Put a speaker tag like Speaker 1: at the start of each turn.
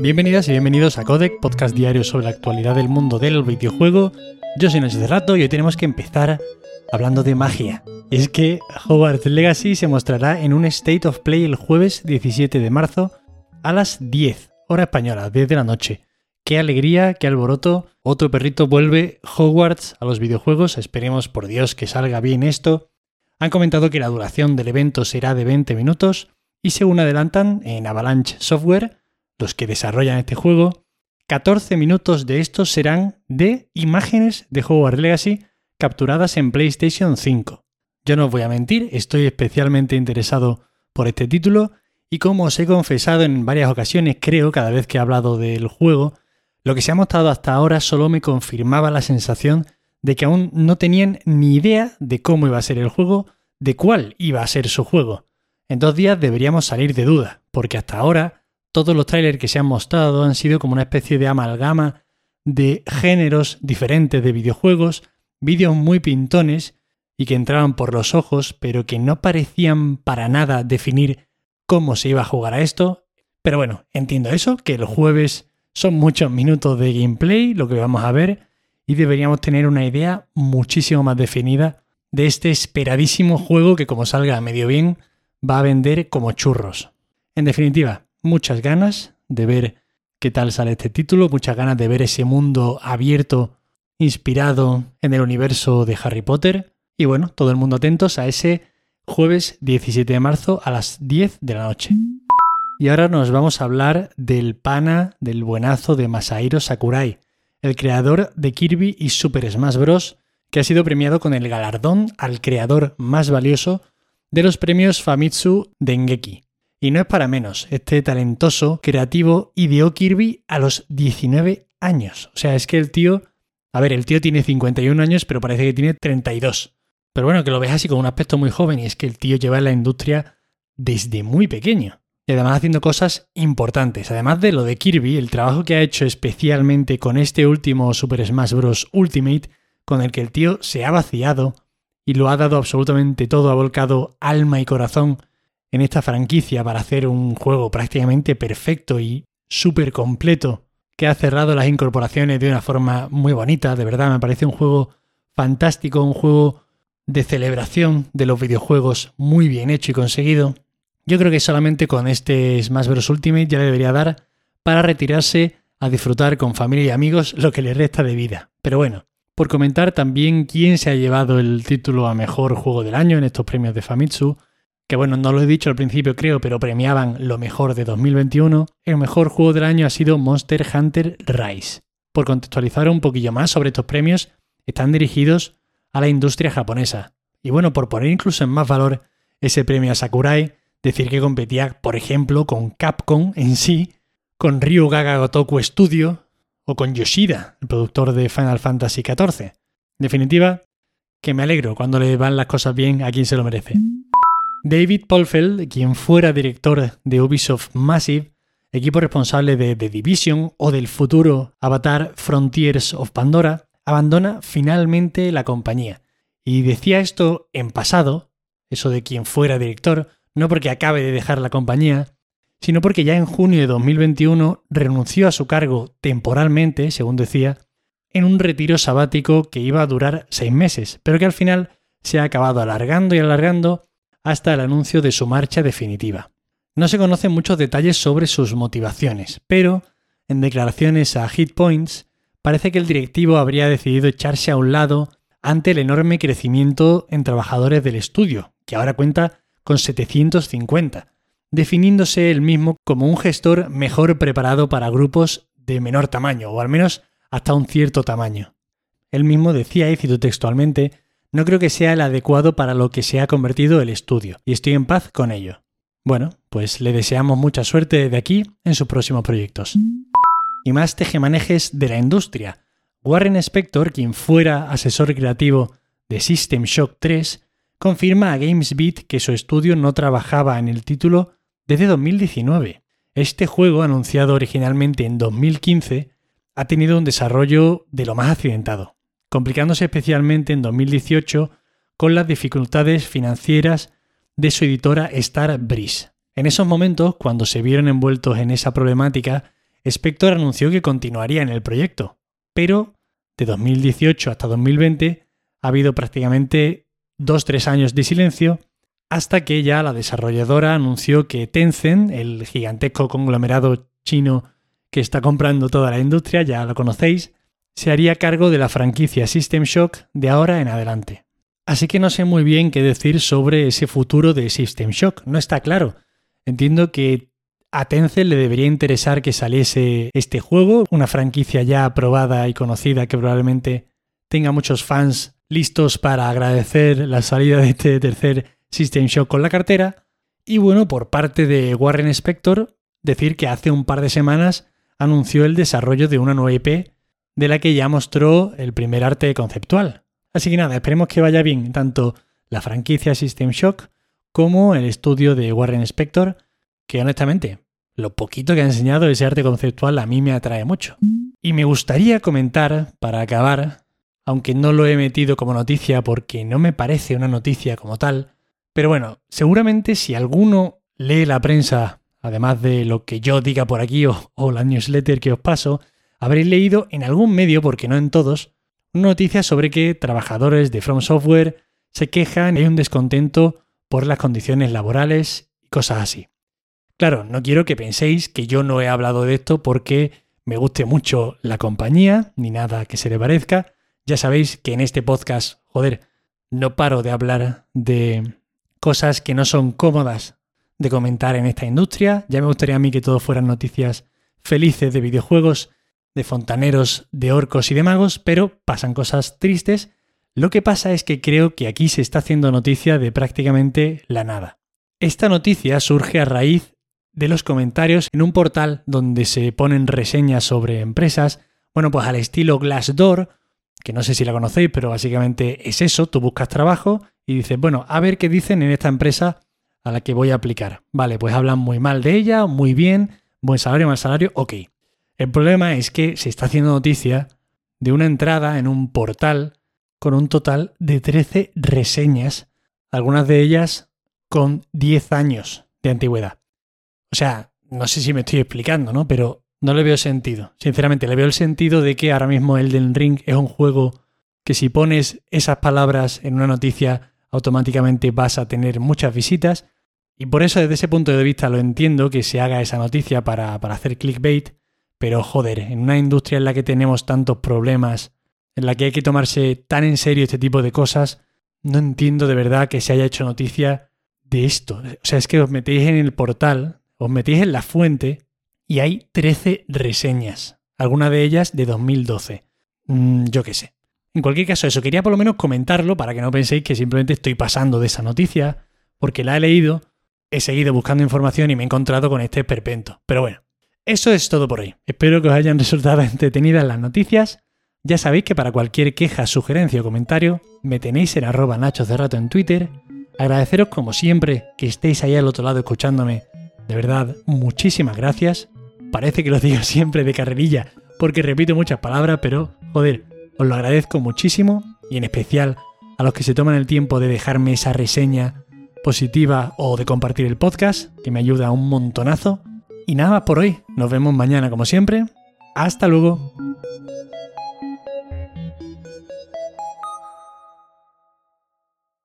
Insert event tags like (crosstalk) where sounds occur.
Speaker 1: Bienvenidas y bienvenidos a Codec, podcast diario sobre la actualidad del mundo del videojuego. Yo soy de Rato y hoy tenemos que empezar hablando de magia. Y es que Hogwarts Legacy se mostrará en un State of Play el jueves 17 de marzo a las 10, hora española, 10 de la noche. Qué alegría, qué alboroto. Otro perrito vuelve Hogwarts a los videojuegos. Esperemos por Dios que salga bien esto. Han comentado que la duración del evento será de 20 minutos y según adelantan en Avalanche Software, los que desarrollan este juego, 14 minutos de estos serán de imágenes de Hogwarts Legacy capturadas en PlayStation 5. Yo no os voy a mentir, estoy especialmente interesado por este título y como os he confesado en varias ocasiones, creo, cada vez que he hablado del juego, lo que se ha mostrado hasta ahora solo me confirmaba la sensación de que aún no tenían ni idea de cómo iba a ser el juego, de cuál iba a ser su juego. En dos días deberíamos salir de duda, porque hasta ahora todos los trailers que se han mostrado han sido como una especie de amalgama de géneros diferentes de videojuegos, vídeos muy pintones y que entraban por los ojos, pero que no parecían para nada definir cómo se iba a jugar a esto. Pero bueno, entiendo eso, que el jueves son muchos minutos de gameplay, lo que vamos a ver, y deberíamos tener una idea muchísimo más definida de este esperadísimo juego que como salga medio bien va a vender como churros. En definitiva, muchas ganas de ver qué tal sale este título, muchas ganas de ver ese mundo abierto inspirado en el universo de Harry Potter. Y bueno, todo el mundo atentos a ese jueves 17 de marzo a las 10 de la noche. Y ahora nos vamos a hablar del pana, del buenazo de Masahiro Sakurai, el creador de Kirby y Super Smash Bros., que ha sido premiado con el galardón al creador más valioso de los premios Famitsu Dengeki. Y no es para menos, este talentoso, creativo, ideó Kirby a los 19 años. O sea, es que el tío... A ver, el tío tiene 51 años, pero parece que tiene 32. Pero bueno, que lo ves así con un aspecto muy joven y es que el tío lleva en la industria desde muy pequeño. Y además haciendo cosas importantes. Además de lo de Kirby, el trabajo que ha hecho especialmente con este último Super Smash Bros. Ultimate, con el que el tío se ha vaciado y lo ha dado absolutamente todo, ha volcado alma y corazón en esta franquicia para hacer un juego prácticamente perfecto y súper completo que ha cerrado las incorporaciones de una forma muy bonita, de verdad me parece un juego fantástico, un juego de celebración de los videojuegos muy bien hecho y conseguido. Yo creo que solamente con este Smash Bros. Ultimate ya le debería dar para retirarse a disfrutar con familia y amigos lo que le resta de vida. Pero bueno, por comentar también quién se ha llevado el título a mejor juego del año en estos premios de Famitsu, que bueno, no lo he dicho al principio creo, pero premiaban lo mejor de 2021, el mejor juego del año ha sido Monster Hunter Rise. Por contextualizar un poquillo más sobre estos premios, están dirigidos a la industria japonesa. Y bueno, por poner incluso en más valor ese premio a Sakurai, decir que competía, por ejemplo, con Capcom en sí, con Ryugaga Gotoku Studio o con Yoshida, el productor de Final Fantasy XIV. En definitiva, que me alegro cuando le van las cosas bien a quien se lo merece. David Polfeld, quien fuera director de Ubisoft Massive, equipo responsable de The Division o del futuro Avatar Frontiers of Pandora, abandona finalmente la compañía. Y decía esto en pasado, eso de quien fuera director, no porque acabe de dejar la compañía, sino porque ya en junio de 2021 renunció a su cargo temporalmente, según decía, en un retiro sabático que iba a durar seis meses, pero que al final se ha acabado alargando y alargando hasta el anuncio de su marcha definitiva. No se conocen muchos detalles sobre sus motivaciones, pero en declaraciones a Hit Points parece que el directivo habría decidido echarse a un lado ante el enorme crecimiento en trabajadores del estudio, que ahora cuenta con 750, definiéndose él mismo como un gestor mejor preparado para grupos de menor tamaño, o al menos hasta un cierto tamaño. Él mismo decía, y cito textualmente, no creo que sea el adecuado para lo que se ha convertido el estudio, y estoy en paz con ello. Bueno, pues le deseamos mucha suerte de aquí en sus próximos proyectos. Y más tejemanejes de la industria. Warren Spector, quien fuera asesor creativo de System Shock 3, confirma a GamesBeat que su estudio no trabajaba en el título desde 2019. Este juego, anunciado originalmente en 2015, ha tenido un desarrollo de lo más accidentado complicándose especialmente en 2018 con las dificultades financieras de su editora Star Breeze. En esos momentos, cuando se vieron envueltos en esa problemática, Spector anunció que continuaría en el proyecto, pero de 2018 hasta 2020 ha habido prácticamente 2-3 años de silencio hasta que ya la desarrolladora anunció que Tencent, el gigantesco conglomerado chino que está comprando toda la industria, ya lo conocéis, se haría cargo de la franquicia System Shock de ahora en adelante. Así que no sé muy bien qué decir sobre ese futuro de System Shock, no está claro. Entiendo que a Tencent le debería interesar que saliese este juego, una franquicia ya aprobada y conocida que probablemente tenga muchos fans listos para agradecer la salida de este tercer System Shock con la cartera. Y bueno, por parte de Warren Spector, decir que hace un par de semanas anunció el desarrollo de una nueva IP de la que ya mostró el primer arte conceptual. Así que nada, esperemos que vaya bien tanto la franquicia System Shock como el estudio de Warren Spector, que honestamente, lo poquito que ha enseñado ese arte conceptual a mí me atrae mucho. Y me gustaría comentar, para acabar, aunque no lo he metido como noticia porque no me parece una noticia como tal, pero bueno, seguramente si alguno lee la prensa, además de lo que yo diga por aquí o, o la newsletter que os paso, habréis leído en algún medio, porque no en todos, una noticia sobre que trabajadores de From Software se quejan y hay un descontento por las condiciones laborales y cosas así. Claro, no quiero que penséis que yo no he hablado de esto porque me guste mucho la compañía, ni nada que se le parezca. Ya sabéis que en este podcast, joder, no paro de hablar de cosas que no son cómodas de comentar en esta industria. Ya me gustaría a mí que todo fueran noticias felices de videojuegos de fontaneros, de orcos y de magos, pero pasan cosas tristes. Lo que pasa es que creo que aquí se está haciendo noticia de prácticamente la nada. Esta noticia surge a raíz de los comentarios en un portal donde se ponen reseñas sobre empresas, bueno, pues al estilo Glassdoor, que no sé si la conocéis, pero básicamente es eso, tú buscas trabajo y dices, bueno, a ver qué dicen en esta empresa a la que voy a aplicar. Vale, pues hablan muy mal de ella, muy bien, buen salario, mal salario, ok. El problema es que se está haciendo noticia de una entrada en un portal con un total de 13 reseñas, algunas de ellas con 10 años de antigüedad. O sea, no sé si me estoy explicando, ¿no? Pero no le veo sentido. Sinceramente, le veo el sentido de que ahora mismo Elden Ring es un juego que si pones esas palabras en una noticia, automáticamente vas a tener muchas visitas. Y por eso desde ese punto de vista lo entiendo que se haga esa noticia para, para hacer clickbait, pero joder, en una industria en la que tenemos tantos problemas, en la que hay que tomarse tan en serio este tipo de cosas, no entiendo de verdad que se haya hecho noticia de esto. O sea, es que os metéis en el portal, os metéis en la fuente y hay 13 reseñas, algunas de ellas de 2012. Mm, yo qué sé. En cualquier caso, eso quería por lo menos comentarlo para que no penséis que simplemente estoy pasando de esa noticia, porque la he leído, he seguido buscando información y me he encontrado con este perpento. Pero bueno, eso es todo por hoy. Espero que os hayan (laughs) resultado entretenidas las noticias. Ya sabéis que para cualquier queja, sugerencia o comentario me tenéis en arroba nachos de rato en Twitter. Agradeceros como siempre que estéis ahí al otro lado escuchándome. De verdad, muchísimas gracias. Parece que lo digo (laughs) siempre de carrerilla porque repito muchas palabras, pero joder, os lo agradezco muchísimo y en especial a los que se toman el tiempo de dejarme esa reseña positiva o de compartir el podcast, que me ayuda un montonazo. Y nada por hoy. Nos vemos mañana como siempre. Hasta luego.